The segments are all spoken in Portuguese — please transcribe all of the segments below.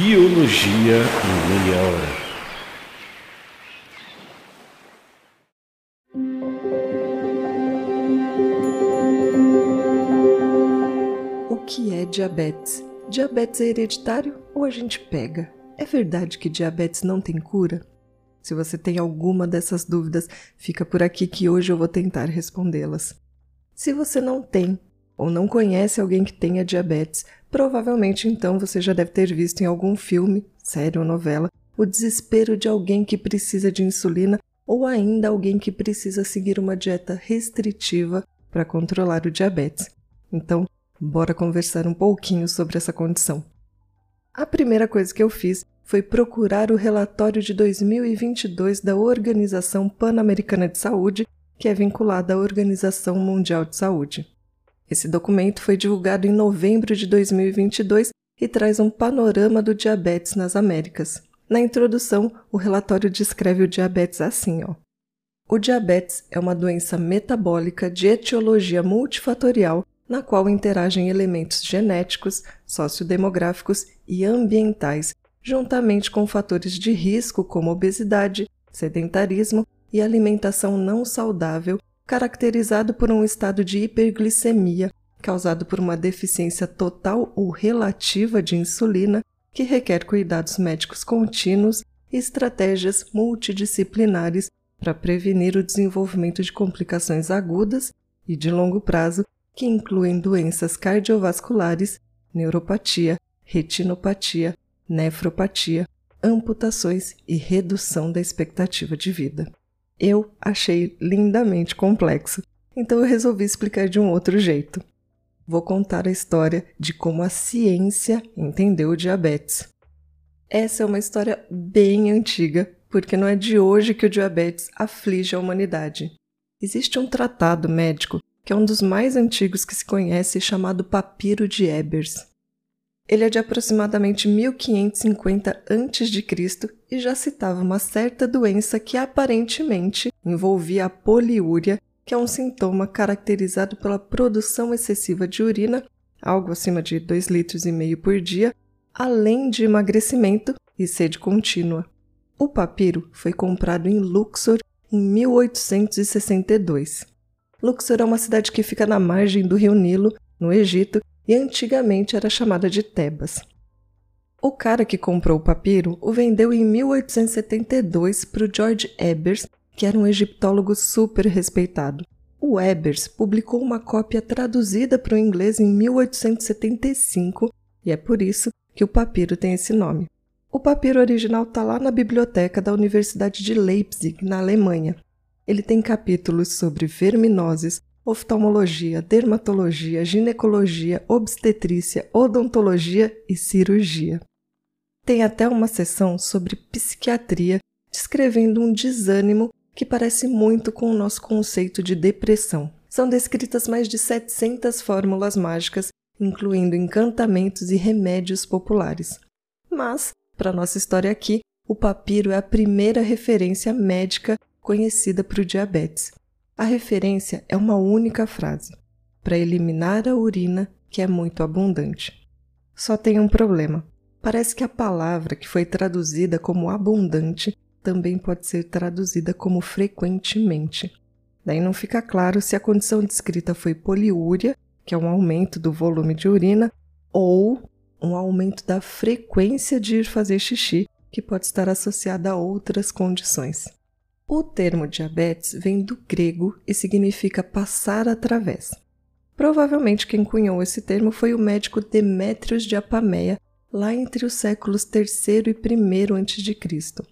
Biologia em meia hora. O que é diabetes? Diabetes é hereditário ou a gente pega? É verdade que diabetes não tem cura? Se você tem alguma dessas dúvidas, fica por aqui que hoje eu vou tentar respondê-las. Se você não tem ou não conhece alguém que tenha diabetes, provavelmente então você já deve ter visto em algum filme, série ou novela o desespero de alguém que precisa de insulina ou ainda alguém que precisa seguir uma dieta restritiva para controlar o diabetes. Então, bora conversar um pouquinho sobre essa condição. A primeira coisa que eu fiz foi procurar o relatório de 2022 da Organização Pan-Americana de Saúde, que é vinculada à Organização Mundial de Saúde. Esse documento foi divulgado em novembro de 2022 e traz um panorama do diabetes nas Américas. Na introdução, o relatório descreve o diabetes assim, ó. O diabetes é uma doença metabólica de etiologia multifatorial na qual interagem elementos genéticos, sociodemográficos e ambientais juntamente com fatores de risco como obesidade, sedentarismo e alimentação não saudável, caracterizado por um estado de hiperglicemia causado por uma deficiência total ou relativa de insulina, que requer cuidados médicos contínuos e estratégias multidisciplinares para prevenir o desenvolvimento de complicações agudas e de longo prazo, que incluem doenças cardiovasculares, neuropatia, retinopatia, nefropatia, amputações e redução da expectativa de vida. Eu achei lindamente complexo, então eu resolvi explicar de um outro jeito. Vou contar a história de como a ciência entendeu o diabetes. Essa é uma história bem antiga, porque não é de hoje que o diabetes aflige a humanidade. Existe um tratado médico que é um dos mais antigos que se conhece, chamado Papiro de Ebers. Ele é de aproximadamente 1550 a.C. e já citava uma certa doença que aparentemente envolvia a poliúria, que é um sintoma caracterizado pela produção excessiva de urina, algo acima de 2,5 litros e meio por dia, além de emagrecimento e sede contínua. O papiro foi comprado em Luxor em 1862. Luxor é uma cidade que fica na margem do rio Nilo, no Egito, e antigamente era chamada de Tebas. O cara que comprou o papiro o vendeu em 1872 para o George Ebers, que era um egiptólogo super respeitado. O Ebers publicou uma cópia traduzida para o inglês em 1875 e é por isso que o papiro tem esse nome. O papiro original está lá na biblioteca da Universidade de Leipzig, na Alemanha. Ele tem capítulos sobre verminoses, oftalmologia, dermatologia, ginecologia, obstetrícia, odontologia e cirurgia. Tem até uma seção sobre psiquiatria, descrevendo um desânimo que parece muito com o nosso conceito de depressão. São descritas mais de 700 fórmulas mágicas, incluindo encantamentos e remédios populares. Mas, para nossa história aqui, o papiro é a primeira referência médica conhecida para o diabetes. A referência é uma única frase: para eliminar a urina que é muito abundante. Só tem um problema. Parece que a palavra que foi traduzida como abundante também pode ser traduzida como frequentemente. Daí não fica claro se a condição descrita foi poliúria, que é um aumento do volume de urina, ou um aumento da frequência de ir fazer xixi, que pode estar associada a outras condições. O termo diabetes vem do grego e significa passar através. Provavelmente quem cunhou esse termo foi o médico Demétrios de Apameia, lá entre os séculos III e I a.C.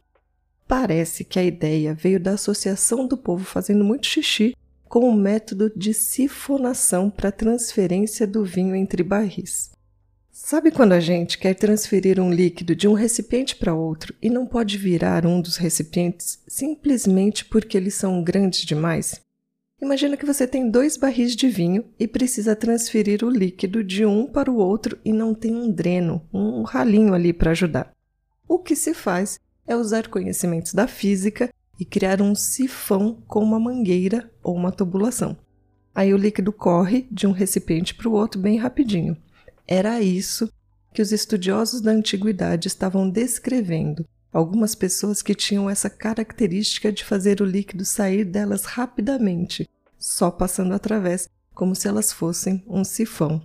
Parece que a ideia veio da associação do povo fazendo muito xixi com o método de sifonação para transferência do vinho entre barris. Sabe quando a gente quer transferir um líquido de um recipiente para outro e não pode virar um dos recipientes simplesmente porque eles são grandes demais? Imagina que você tem dois barris de vinho e precisa transferir o líquido de um para o outro e não tem um dreno, um ralinho ali para ajudar. O que se faz é usar conhecimentos da física e criar um sifão com uma mangueira ou uma tubulação. Aí o líquido corre de um recipiente para o outro bem rapidinho. Era isso que os estudiosos da antiguidade estavam descrevendo algumas pessoas que tinham essa característica de fazer o líquido sair delas rapidamente, só passando através, como se elas fossem um sifão.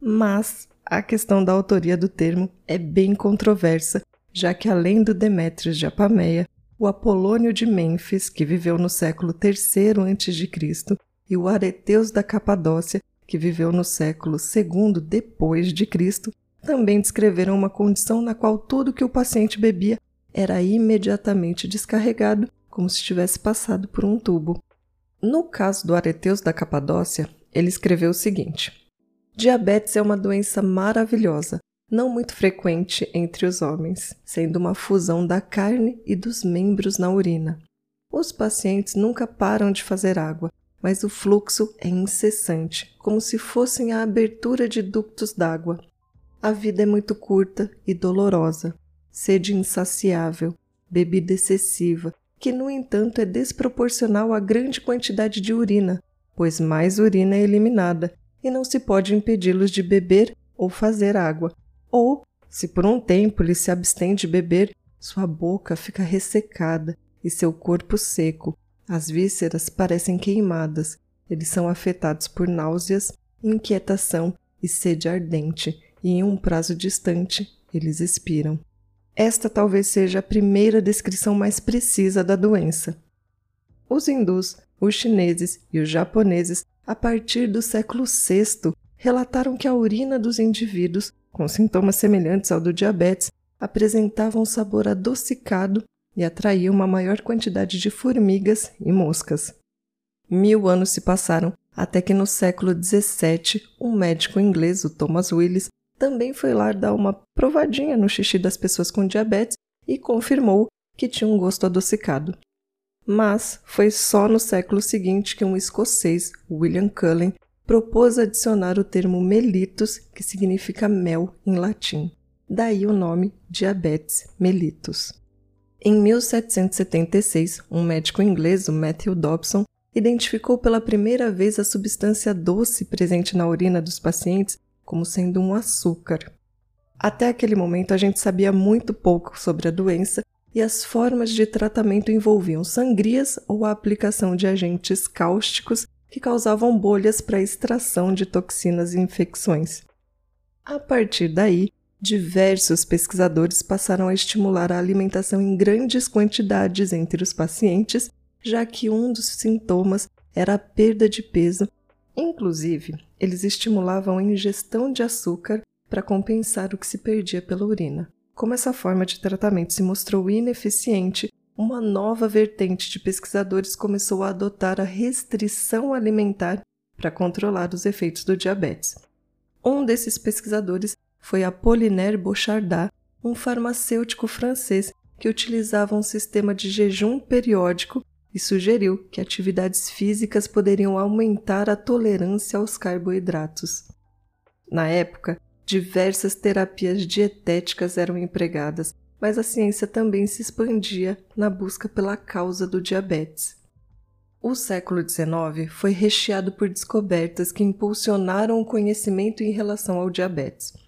Mas a questão da autoria do termo é bem controversa, já que além do Demétrios de Apameia, o Apolônio de Mênfis, que viveu no século III a.C., e o Areteus da Capadócia, que viveu no século II depois de Cristo, também descreveram uma condição na qual tudo que o paciente bebia era imediatamente descarregado, como se tivesse passado por um tubo. No caso do Areteus da Capadócia, ele escreveu o seguinte: Diabetes é uma doença maravilhosa, não muito frequente entre os homens, sendo uma fusão da carne e dos membros na urina. Os pacientes nunca param de fazer água, mas o fluxo é incessante, como se fossem a abertura de ductos d'água. A vida é muito curta e dolorosa, sede insaciável, bebida excessiva, que no entanto é desproporcional à grande quantidade de urina, pois mais urina é eliminada e não se pode impedi-los de beber ou fazer água. Ou, se por um tempo lhe se abstém de beber, sua boca fica ressecada e seu corpo seco. As vísceras parecem queimadas. Eles são afetados por náuseas, inquietação e sede ardente, e em um prazo distante eles expiram. Esta talvez seja a primeira descrição mais precisa da doença. Os hindus, os chineses e os japoneses, a partir do século VI, relataram que a urina dos indivíduos, com sintomas semelhantes ao do diabetes, apresentava um sabor adocicado e atraía uma maior quantidade de formigas e moscas. Mil anos se passaram até que no século XVII, um médico inglês, o Thomas Willis, também foi lá dar uma provadinha no xixi das pessoas com diabetes e confirmou que tinha um gosto adocicado. Mas foi só no século seguinte que um escocês, William Cullen, propôs adicionar o termo mellitus, que significa mel em latim. Daí o nome diabetes mellitus. Em 1776, um médico inglês, o Matthew Dobson, identificou pela primeira vez a substância doce presente na urina dos pacientes como sendo um açúcar. Até aquele momento, a gente sabia muito pouco sobre a doença e as formas de tratamento envolviam sangrias ou a aplicação de agentes cáusticos que causavam bolhas para extração de toxinas e infecções. A partir daí, diversos pesquisadores passaram a estimular a alimentação em grandes quantidades entre os pacientes, já que um dos sintomas era a perda de peso Inclusive, eles estimulavam a ingestão de açúcar para compensar o que se perdia pela urina. Como essa forma de tratamento se mostrou ineficiente, uma nova vertente de pesquisadores começou a adotar a restrição alimentar para controlar os efeitos do diabetes. Um desses pesquisadores foi Apollinaire Bochardat, um farmacêutico francês que utilizava um sistema de jejum periódico e sugeriu que atividades físicas poderiam aumentar a tolerância aos carboidratos. Na época, diversas terapias dietéticas eram empregadas, mas a ciência também se expandia na busca pela causa do diabetes. O século XIX foi recheado por descobertas que impulsionaram o conhecimento em relação ao diabetes.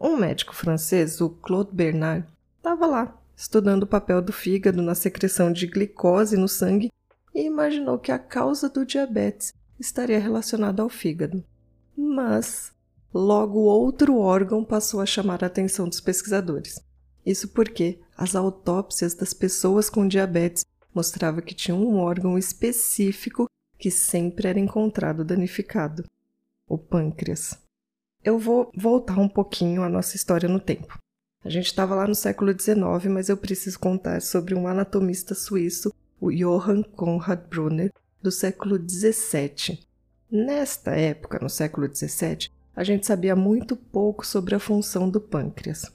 Um médico francês, o Claude Bernard, estava lá estudando o papel do fígado na secreção de glicose no sangue e imaginou que a causa do diabetes estaria relacionada ao fígado. Mas logo outro órgão passou a chamar a atenção dos pesquisadores. Isso porque as autópsias das pessoas com diabetes mostravam que tinham um órgão específico que sempre era encontrado danificado: o pâncreas. Eu vou voltar um pouquinho a nossa história no tempo. A gente estava lá no século XIX, mas eu preciso contar sobre um anatomista suíço, o Johann Conrad Brunner, do século XVII. Nesta época, no século XVII, a gente sabia muito pouco sobre a função do pâncreas.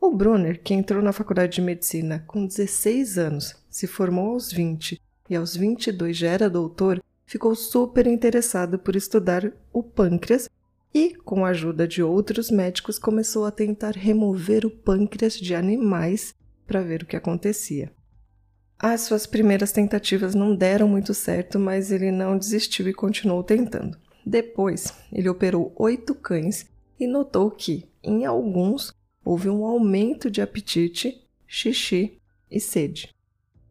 O Brunner, que entrou na faculdade de medicina com 16 anos, se formou aos 20 e aos 22 já era doutor, ficou super interessado por estudar o pâncreas e, com a ajuda de outros médicos, começou a tentar remover o pâncreas de animais para ver o que acontecia. As suas primeiras tentativas não deram muito certo, mas ele não desistiu e continuou tentando. Depois, ele operou oito cães e notou que, em alguns houve um aumento de apetite, xixi e sede.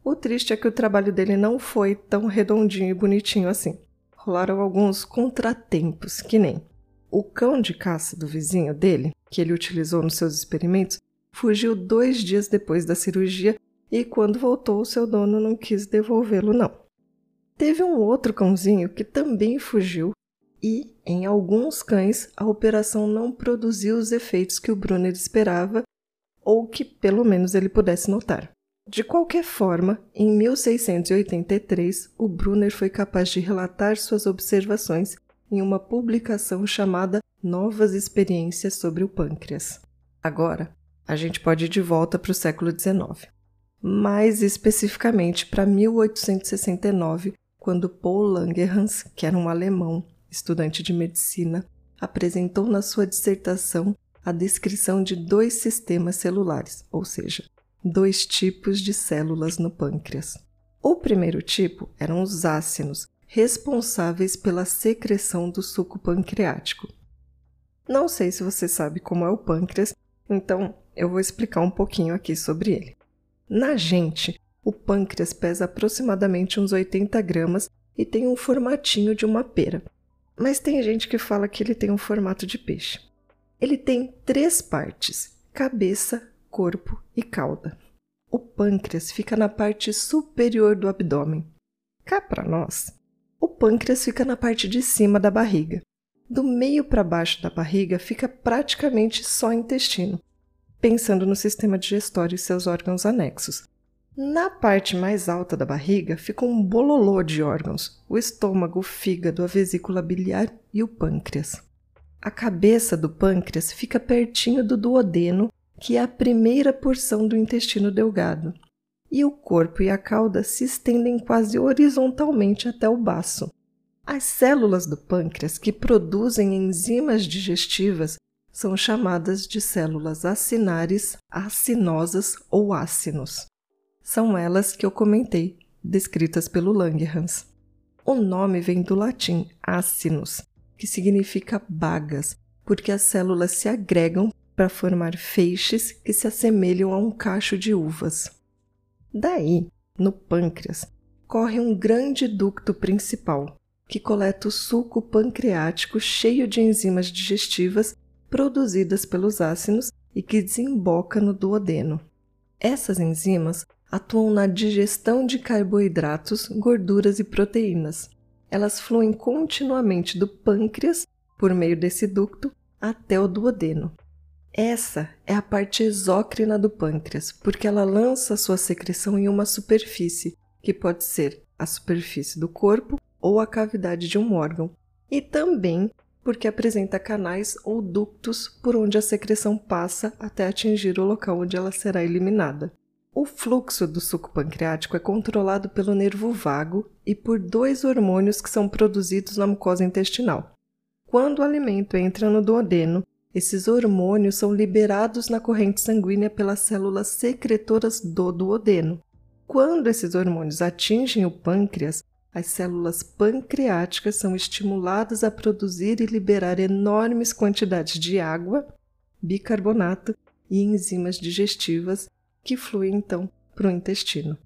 O triste é que o trabalho dele não foi tão redondinho e bonitinho assim. Rolaram alguns contratempos, que nem o cão de caça do vizinho dele, que ele utilizou nos seus experimentos, fugiu dois dias depois da cirurgia e, quando voltou, seu dono não quis devolvê-lo, não. Teve um outro cãozinho que também fugiu e, em alguns cães, a operação não produziu os efeitos que o Brunner esperava ou que pelo menos ele pudesse notar. De qualquer forma, em 1683, o Brunner foi capaz de relatar suas observações em uma publicação chamada Novas Experiências sobre o Pâncreas. Agora, a gente pode ir de volta para o século XIX, mais especificamente para 1869, quando Paul Langerhans, que era um alemão, estudante de medicina, apresentou na sua dissertação a descrição de dois sistemas celulares, ou seja, dois tipos de células no pâncreas. O primeiro tipo eram os ácinos, responsáveis pela secreção do suco pancreático. Não sei se você sabe como é o pâncreas, então eu vou explicar um pouquinho aqui sobre ele. Na gente, o pâncreas pesa aproximadamente uns 80 gramas e tem um formatinho de uma pera. Mas tem gente que fala que ele tem um formato de peixe. Ele tem três partes: cabeça, corpo e cauda. O pâncreas fica na parte superior do abdômen. Cá para nós, o pâncreas fica na parte de cima da barriga. Do meio para baixo da barriga fica praticamente só intestino, pensando no sistema digestório e seus órgãos anexos. Na parte mais alta da barriga fica um bololô de órgãos: o estômago, o fígado, a vesícula biliar e o pâncreas. A cabeça do pâncreas fica pertinho do duodeno, que é a primeira porção do intestino delgado e o corpo e a cauda se estendem quase horizontalmente até o baço. As células do pâncreas que produzem enzimas digestivas são chamadas de células acinares, acinosas ou ácinos. São elas que eu comentei, descritas pelo Langerhans. O nome vem do latim acinus, que significa bagas, porque as células se agregam para formar feixes que se assemelham a um cacho de uvas. Daí, no pâncreas, corre um grande ducto principal, que coleta o suco pancreático cheio de enzimas digestivas produzidas pelos ácidos e que desemboca no duodeno. Essas enzimas atuam na digestão de carboidratos, gorduras e proteínas. Elas fluem continuamente do pâncreas, por meio desse ducto, até o duodeno. Essa é a parte exócrina do pâncreas, porque ela lança sua secreção em uma superfície, que pode ser a superfície do corpo ou a cavidade de um órgão, e também porque apresenta canais ou ductos por onde a secreção passa até atingir o local onde ela será eliminada. O fluxo do suco pancreático é controlado pelo nervo vago e por dois hormônios que são produzidos na mucosa intestinal. Quando o alimento entra no duodeno, esses hormônios são liberados na corrente sanguínea pelas células secretoras do duodeno. Quando esses hormônios atingem o pâncreas, as células pancreáticas são estimuladas a produzir e liberar enormes quantidades de água, bicarbonato e enzimas digestivas que fluem então para o intestino.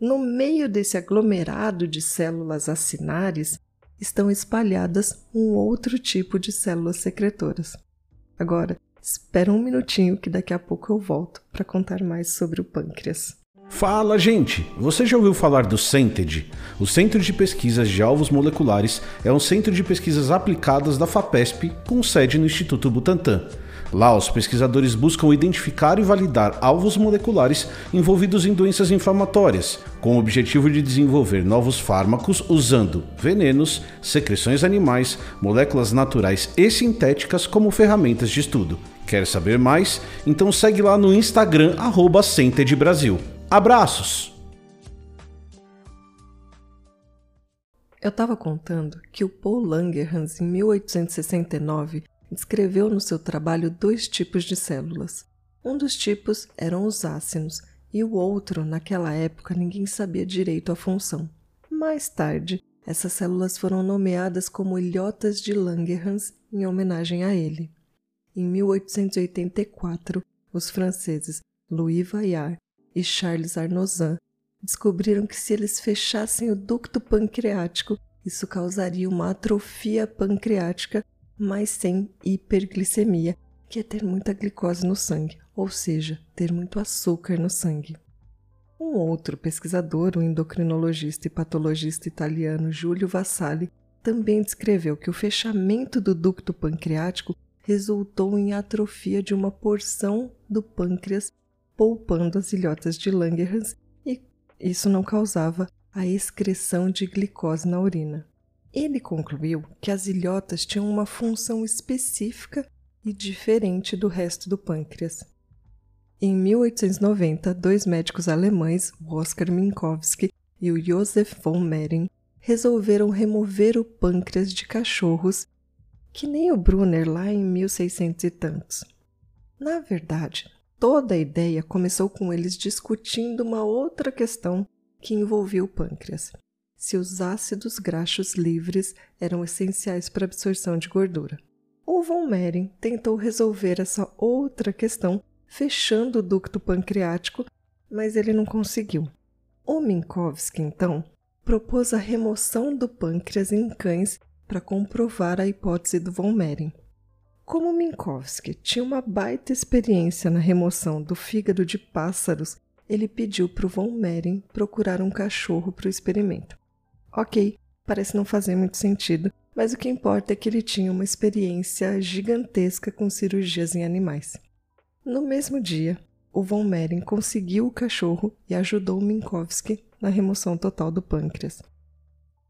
No meio desse aglomerado de células acinares estão espalhadas um outro tipo de células secretoras. Agora, espera um minutinho que daqui a pouco eu volto para contar mais sobre o pâncreas. Fala, gente! Você já ouviu falar do CENTED? O Centro de Pesquisas de Alvos Moleculares é um centro de pesquisas aplicadas da FAPESP com sede no Instituto Butantan. Lá, os pesquisadores buscam identificar e validar alvos moleculares envolvidos em doenças inflamatórias, com o objetivo de desenvolver novos fármacos usando venenos, secreções animais, moléculas naturais e sintéticas como ferramentas de estudo. Quer saber mais? Então segue lá no Instagram @centedbrasil. Abraços. Eu estava contando que o Paul Langerhans, em 1869, descreveu no seu trabalho dois tipos de células. Um dos tipos eram os ácinos e o outro, naquela época, ninguém sabia direito a função. Mais tarde, essas células foram nomeadas como ilhotas de Langerhans em homenagem a ele. em 1884, os franceses Louis Vaillard e Charles Arnozan descobriram que se eles fechassem o ducto pancreático, isso causaria uma atrofia pancreática, mas sem hiperglicemia, que é ter muita glicose no sangue, ou seja, ter muito açúcar no sangue. Um outro pesquisador, o endocrinologista e patologista italiano Giulio Vassalli, também descreveu que o fechamento do ducto pancreático resultou em atrofia de uma porção do pâncreas, poupando as ilhotas de Langerhans, e isso não causava a excreção de glicose na urina. Ele concluiu que as ilhotas tinham uma função específica e diferente do resto do pâncreas. Em 1890, dois médicos alemães, o Oskar Minkowski e o Josef von Mering, resolveram remover o pâncreas de cachorros, que nem o Brunner lá em 1600 e tantos. Na verdade, toda a ideia começou com eles discutindo uma outra questão que envolvia o pâncreas: se os ácidos graxos livres eram essenciais para a absorção de gordura. O von Mering tentou resolver essa outra questão fechando o ducto pancreático, mas ele não conseguiu. O Minkowski, então, propôs a remoção do pâncreas em cães para comprovar a hipótese do von Mering. Como Minkowski tinha uma baita experiência na remoção do fígado de pássaros, ele pediu para o von Mering procurar um cachorro para o experimento. Ok, parece não fazer muito sentido, mas o que importa é que ele tinha uma experiência gigantesca com cirurgias em animais. No mesmo dia, o von Mering conseguiu o cachorro e ajudou Minkowski na remoção total do pâncreas.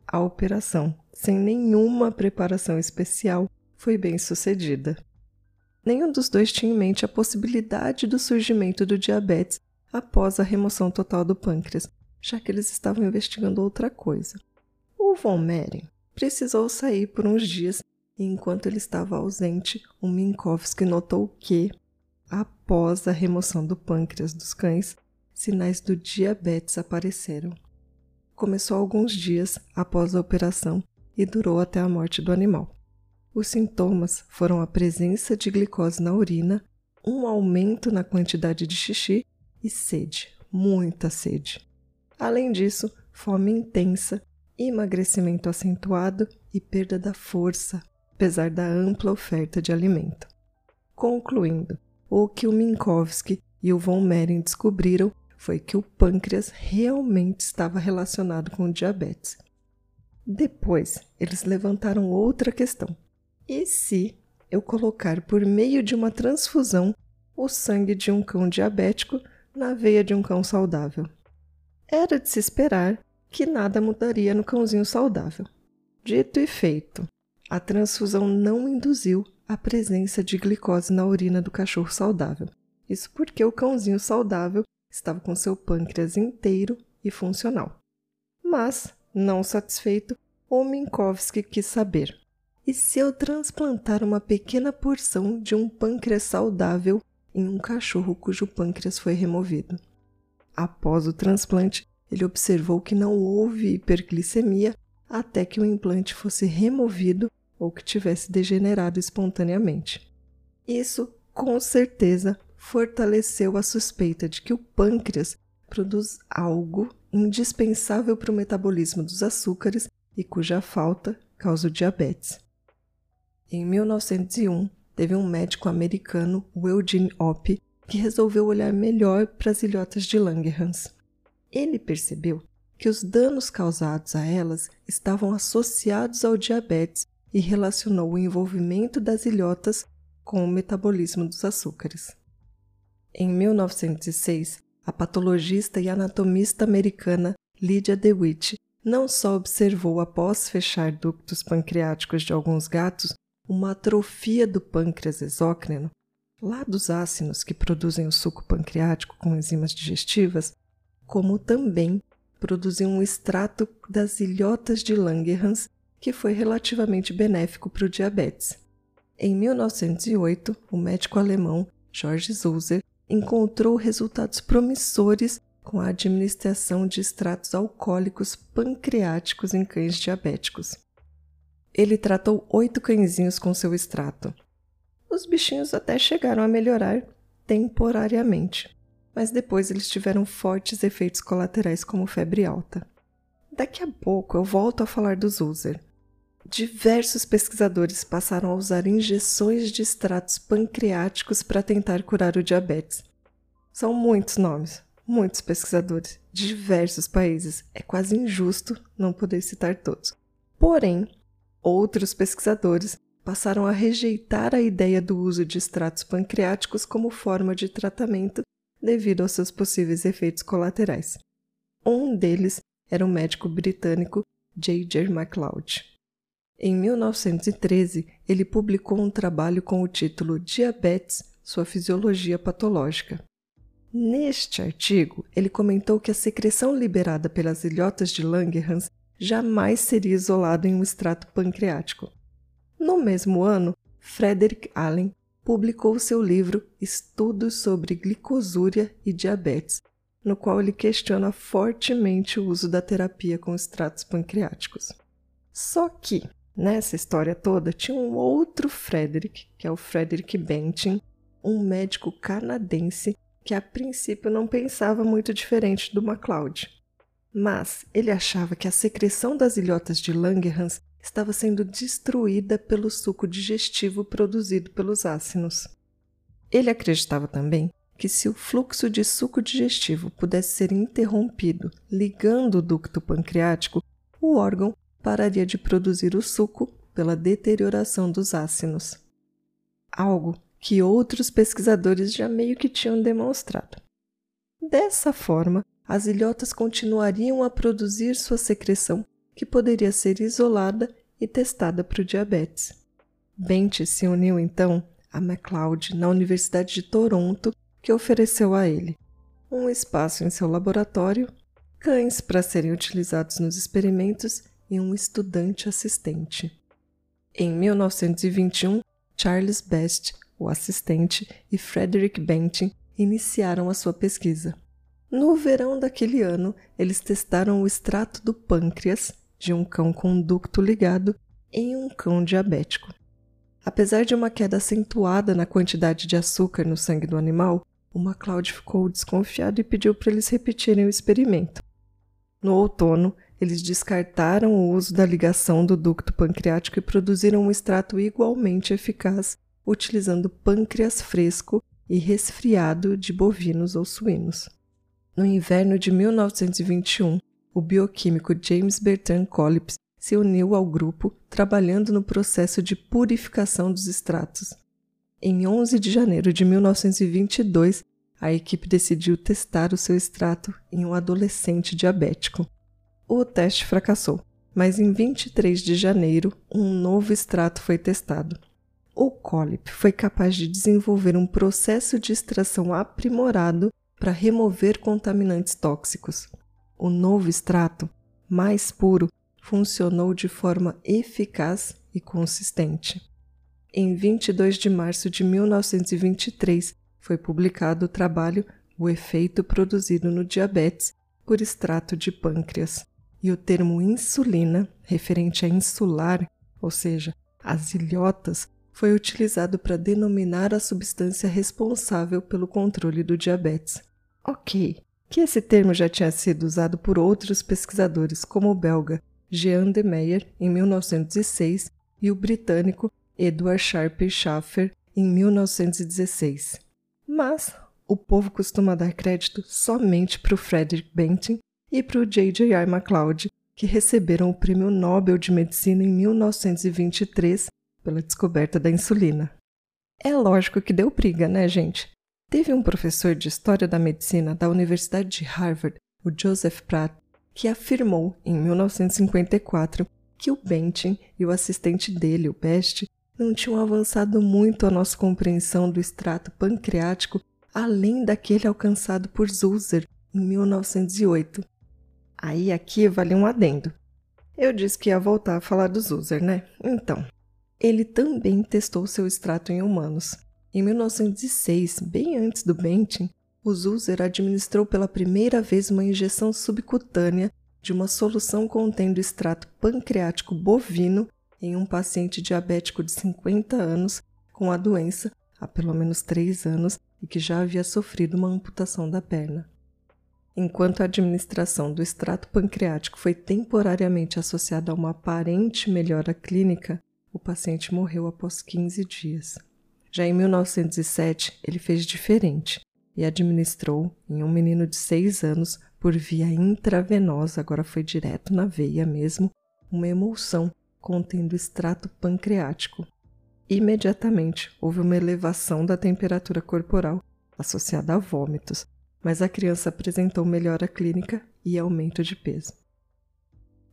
A operação, sem nenhuma preparação especial, foi bem sucedida. Nenhum dos dois tinha em mente a possibilidade do surgimento do diabetes após a remoção total do pâncreas, já que eles estavam investigando outra coisa. O von Mering precisou sair por uns dias e enquanto ele estava ausente, o Minkowski notou que, Após a remoção do pâncreas dos cães, sinais do diabetes apareceram. Começou alguns dias após a operação e durou até a morte do animal. Os sintomas foram a presença de glicose na urina, um aumento na quantidade de xixi e sede, muita sede. Além disso, fome intensa, emagrecimento acentuado e perda da força, apesar da ampla oferta de alimento. Concluindo, o que o Minkowski e o von Mering descobriram foi que o pâncreas realmente estava relacionado com o diabetes. Depois, eles levantaram outra questão. E se eu colocar por meio de uma transfusão o sangue de um cão diabético na veia de um cão saudável? Era de se esperar que nada mudaria no cãozinho saudável. Dito e feito, a transfusão não induziu a presença de glicose na urina do cachorro saudável. Isso porque o cãozinho saudável estava com seu pâncreas inteiro e funcional. Mas, não satisfeito, o Minkowski quis saber: e se eu transplantar uma pequena porção de um pâncreas saudável em um cachorro cujo pâncreas foi removido? Após o transplante, ele observou que não houve hiperglicemia até que o implante fosse removido ou que tivesse degenerado espontaneamente. Isso, com certeza, fortaleceu a suspeita de que o pâncreas produz algo indispensável para o metabolismo dos açúcares e cuja falta causa o diabetes. Em 1901, teve um médico americano, Eugene Opp, que resolveu olhar melhor para as ilhotas de Langerhans. Ele percebeu que os danos causados a elas estavam associados ao diabetes e relacionou o envolvimento das ilhotas com o metabolismo dos açúcares. Em 1906, a patologista e anatomista americana Lydia DeWitt não só observou após fechar ductos pancreáticos de alguns gatos uma atrofia do pâncreas exócrino, lá dos ácidos que produzem o suco pancreático com enzimas digestivas, como também produziu um extrato das ilhotas de Langerhans que foi relativamente benéfico para o diabetes. Em 1908, o médico alemão George Sulzer encontrou resultados promissores com a administração de extratos alcoólicos pancreáticos em cães diabéticos. Ele tratou oito cãezinhos com seu extrato. Os bichinhos até chegaram a melhorar temporariamente, mas depois eles tiveram fortes efeitos colaterais como febre alta. Daqui a pouco eu volto a falar dos user. Diversos pesquisadores passaram a usar injeções de extratos pancreáticos para tentar curar o diabetes. São muitos nomes, muitos pesquisadores, diversos países. É quase injusto não poder citar todos. Porém, outros pesquisadores passaram a rejeitar a ideia do uso de extratos pancreáticos como forma de tratamento devido aos seus possíveis efeitos colaterais. Um deles era o médico britânico J.J. MacLeod. Em 1913, ele publicou um trabalho com o título Diabetes, sua fisiologia patológica. Neste artigo, ele comentou que a secreção liberada pelas ilhotas de Langerhans jamais seria isolada em um extrato pancreático. No mesmo ano, Frederick Allen publicou seu livro Estudos sobre Glicosúria e Diabetes, no qual ele questiona fortemente o uso da terapia com extratos pancreáticos. Só que, Nessa história toda, tinha um outro Frederick, que é o Frederick Bentin, um médico canadense que a princípio não pensava muito diferente do MacLeod. Mas ele achava que a secreção das ilhotas de Langerhans estava sendo destruída pelo suco digestivo produzido pelos ácidos. Ele acreditava também que se o fluxo de suco digestivo pudesse ser interrompido ligando o ducto pancreático, o órgão pararia de produzir o suco pela deterioração dos ácidos. Algo que outros pesquisadores já meio que tinham demonstrado. Dessa forma, as ilhotas continuariam a produzir sua secreção, que poderia ser isolada e testada para o diabetes. Bench se uniu então a MacLeod na Universidade de Toronto, que ofereceu a ele um espaço em seu laboratório, cães para serem utilizados nos experimentos e um estudante assistente. Em 1921, Charles Best, o assistente, e Frederick Benton iniciaram a sua pesquisa. No verão daquele ano, eles testaram o extrato do pâncreas de um cão com ducto ligado em um cão diabético. Apesar de uma queda acentuada na quantidade de açúcar no sangue do animal, o MacLeod ficou desconfiado e pediu para eles repetirem o experimento. No outono, eles descartaram o uso da ligação do ducto pancreático e produziram um extrato igualmente eficaz, utilizando pâncreas fresco e resfriado de bovinos ou suínos. No inverno de 1921, o bioquímico James Bertrand Collips se uniu ao grupo, trabalhando no processo de purificação dos extratos. Em 11 de janeiro de 1922, a equipe decidiu testar o seu extrato em um adolescente diabético. O teste fracassou, mas em 23 de janeiro, um novo extrato foi testado. O Colip foi capaz de desenvolver um processo de extração aprimorado para remover contaminantes tóxicos. O novo extrato, mais puro, funcionou de forma eficaz e consistente. Em 22 de março de 1923, foi publicado o trabalho O Efeito Produzido no Diabetes por Extrato de Pâncreas e o termo insulina, referente a insular, ou seja, as ilhotas, foi utilizado para denominar a substância responsável pelo controle do diabetes. Ok, que esse termo já tinha sido usado por outros pesquisadores, como o belga Jean de Meyer, em 1906, e o britânico Edward Sharp Schaffer, em 1916. Mas o povo costuma dar crédito somente para o Frederick Benton e para o J.J.I. MacLeod, que receberam o Prêmio Nobel de Medicina em 1923 pela descoberta da insulina. É lógico que deu briga, né, gente? Teve um professor de História da Medicina da Universidade de Harvard, o Joseph Pratt, que afirmou em 1954 que o Bentin e o assistente dele, o Best, não tinham avançado muito a nossa compreensão do extrato pancreático além daquele alcançado por Zuser em 1908. Aí aqui vale um adendo. Eu disse que ia voltar a falar dos user, né? Então, ele também testou seu extrato em humanos. Em 1906, bem antes do Bentin, o Zuser administrou pela primeira vez uma injeção subcutânea de uma solução contendo extrato pancreático bovino em um paciente diabético de 50 anos com a doença há pelo menos três anos e que já havia sofrido uma amputação da perna. Enquanto a administração do extrato pancreático foi temporariamente associada a uma aparente melhora clínica, o paciente morreu após 15 dias. Já em 1907, ele fez diferente e administrou em um menino de 6 anos por via intravenosa, agora foi direto na veia mesmo, uma emulsão contendo extrato pancreático. Imediatamente houve uma elevação da temperatura corporal associada a vômitos, mas a criança apresentou melhora clínica e aumento de peso.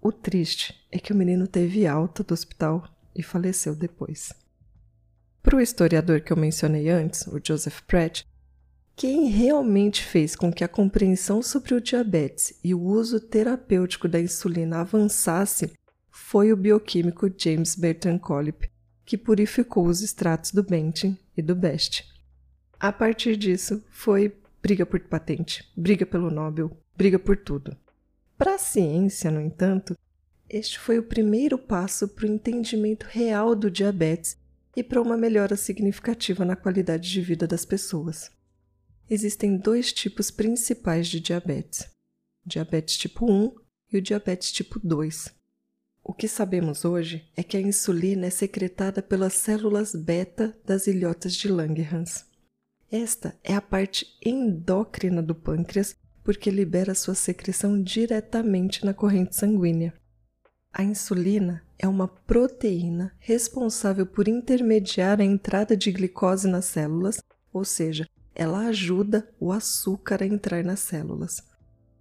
O triste é que o menino teve alta do hospital e faleceu depois. Para o historiador que eu mencionei antes, o Joseph Pratt, quem realmente fez com que a compreensão sobre o diabetes e o uso terapêutico da insulina avançasse foi o bioquímico James Bertrand Collip, que purificou os extratos do Bentin e do Best. A partir disso, foi briga por patente, briga pelo Nobel, briga por tudo. Para a ciência, no entanto, este foi o primeiro passo para o entendimento real do diabetes e para uma melhora significativa na qualidade de vida das pessoas. Existem dois tipos principais de diabetes: diabetes tipo 1 e o diabetes tipo 2. O que sabemos hoje é que a insulina é secretada pelas células beta das ilhotas de Langerhans. Esta é a parte endócrina do pâncreas porque libera sua secreção diretamente na corrente sanguínea. A insulina é uma proteína responsável por intermediar a entrada de glicose nas células, ou seja, ela ajuda o açúcar a entrar nas células.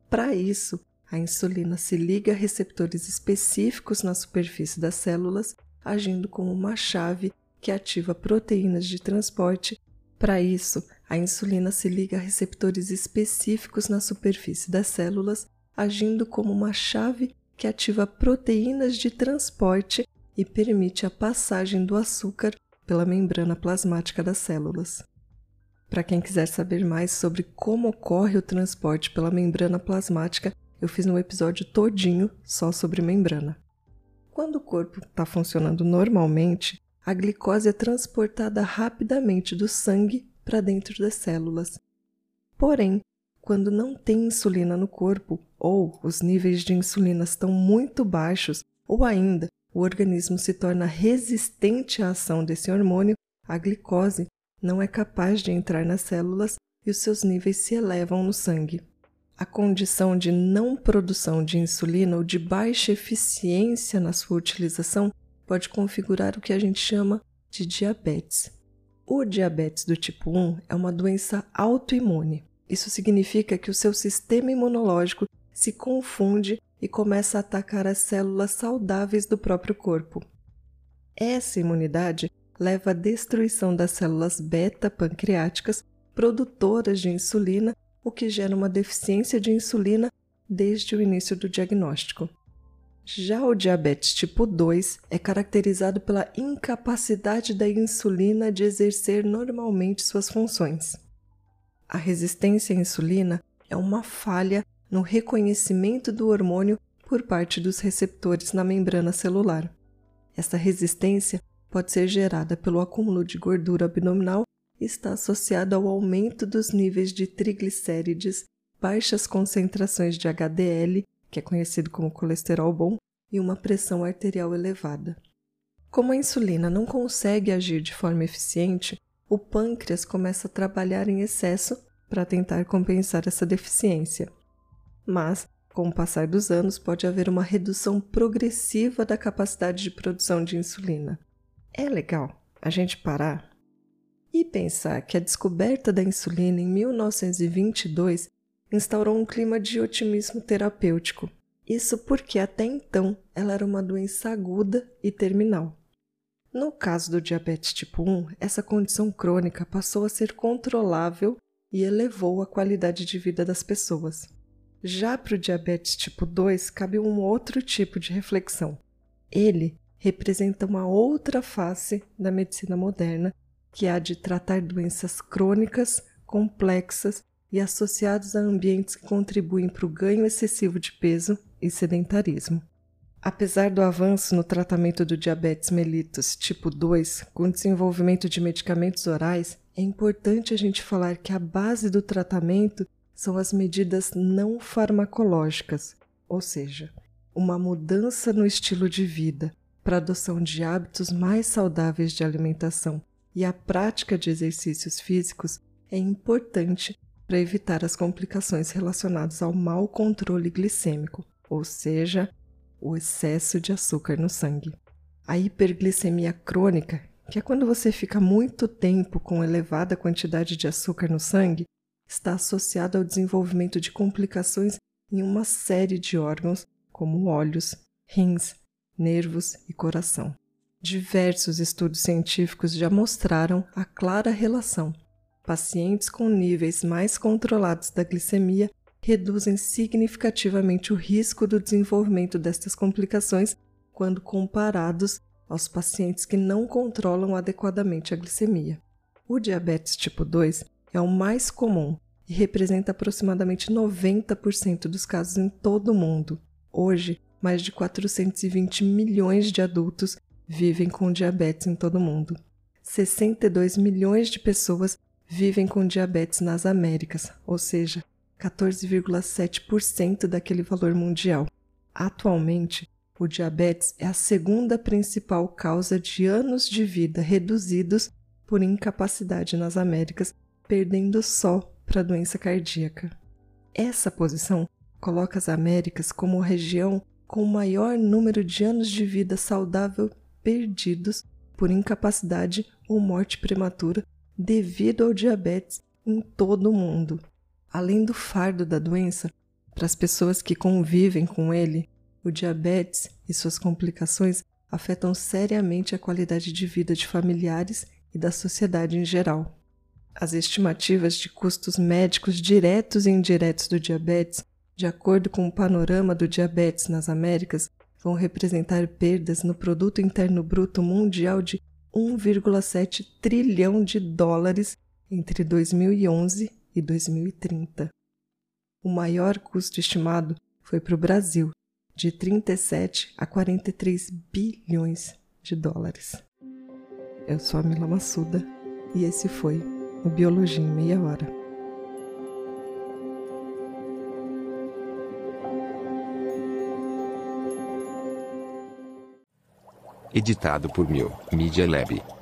Para isso, a insulina se liga a receptores específicos na superfície das células, agindo como uma chave que ativa proteínas de transporte para isso, a insulina se liga a receptores específicos na superfície das células, agindo como uma chave que ativa proteínas de transporte e permite a passagem do açúcar pela membrana plasmática das células. Para quem quiser saber mais sobre como ocorre o transporte pela membrana plasmática, eu fiz um episódio todinho só sobre membrana. Quando o corpo está funcionando normalmente, a glicose é transportada rapidamente do sangue para dentro das células. Porém, quando não tem insulina no corpo, ou os níveis de insulina estão muito baixos, ou ainda o organismo se torna resistente à ação desse hormônio, a glicose não é capaz de entrar nas células e os seus níveis se elevam no sangue. A condição de não produção de insulina ou de baixa eficiência na sua utilização pode configurar o que a gente chama de diabetes. O diabetes do tipo 1 é uma doença autoimune. Isso significa que o seu sistema imunológico se confunde e começa a atacar as células saudáveis do próprio corpo. Essa imunidade leva à destruição das células beta pancreáticas produtoras de insulina, o que gera uma deficiência de insulina desde o início do diagnóstico. Já o diabetes tipo 2 é caracterizado pela incapacidade da insulina de exercer normalmente suas funções. A resistência à insulina é uma falha no reconhecimento do hormônio por parte dos receptores na membrana celular. Essa resistência pode ser gerada pelo acúmulo de gordura abdominal e está associada ao aumento dos níveis de triglicérides, baixas concentrações de HDL que é conhecido como colesterol bom, e uma pressão arterial elevada. Como a insulina não consegue agir de forma eficiente, o pâncreas começa a trabalhar em excesso para tentar compensar essa deficiência. Mas, com o passar dos anos, pode haver uma redução progressiva da capacidade de produção de insulina. É legal a gente parar e pensar que a descoberta da insulina em 1922 instaurou um clima de otimismo terapêutico. Isso porque até então ela era uma doença aguda e terminal. No caso do diabetes tipo 1, essa condição crônica passou a ser controlável e elevou a qualidade de vida das pessoas. Já para o diabetes tipo 2, cabe um outro tipo de reflexão. Ele representa uma outra face da medicina moderna, que há de tratar doenças crônicas, complexas e associados a ambientes que contribuem para o ganho excessivo de peso e sedentarismo. Apesar do avanço no tratamento do diabetes mellitus tipo 2, com o desenvolvimento de medicamentos orais, é importante a gente falar que a base do tratamento são as medidas não farmacológicas, ou seja, uma mudança no estilo de vida para adoção de hábitos mais saudáveis de alimentação e a prática de exercícios físicos é importante para evitar as complicações relacionadas ao mau controle glicêmico, ou seja, o excesso de açúcar no sangue. A hiperglicemia crônica, que é quando você fica muito tempo com elevada quantidade de açúcar no sangue, está associada ao desenvolvimento de complicações em uma série de órgãos, como olhos, rins, nervos e coração. Diversos estudos científicos já mostraram a clara relação. Pacientes com níveis mais controlados da glicemia reduzem significativamente o risco do desenvolvimento destas complicações quando comparados aos pacientes que não controlam adequadamente a glicemia. O diabetes tipo 2 é o mais comum e representa aproximadamente 90% dos casos em todo o mundo. Hoje, mais de 420 milhões de adultos vivem com diabetes em todo o mundo. 62 milhões de pessoas vivem com diabetes nas Américas, ou seja, 14,7% daquele valor mundial. Atualmente, o diabetes é a segunda principal causa de anos de vida reduzidos por incapacidade nas Américas, perdendo só para a doença cardíaca. Essa posição coloca as Américas como região com o maior número de anos de vida saudável perdidos por incapacidade ou morte prematura devido ao diabetes em todo o mundo além do fardo da doença, para as pessoas que convivem com ele, o diabetes e suas complicações afetam seriamente a qualidade de vida de familiares e da sociedade em geral. As estimativas de custos médicos diretos e indiretos do diabetes, de acordo com o panorama do diabetes nas Américas, vão representar perdas no produto interno bruto mundial de 1,7 trilhão de dólares entre 2011 e 2030. O maior custo estimado foi para o Brasil, de 37 a 43 bilhões de dólares. Eu sou a Mila Massuda e esse foi o Biologia em Meia Hora. Editado por Mil Media Lab.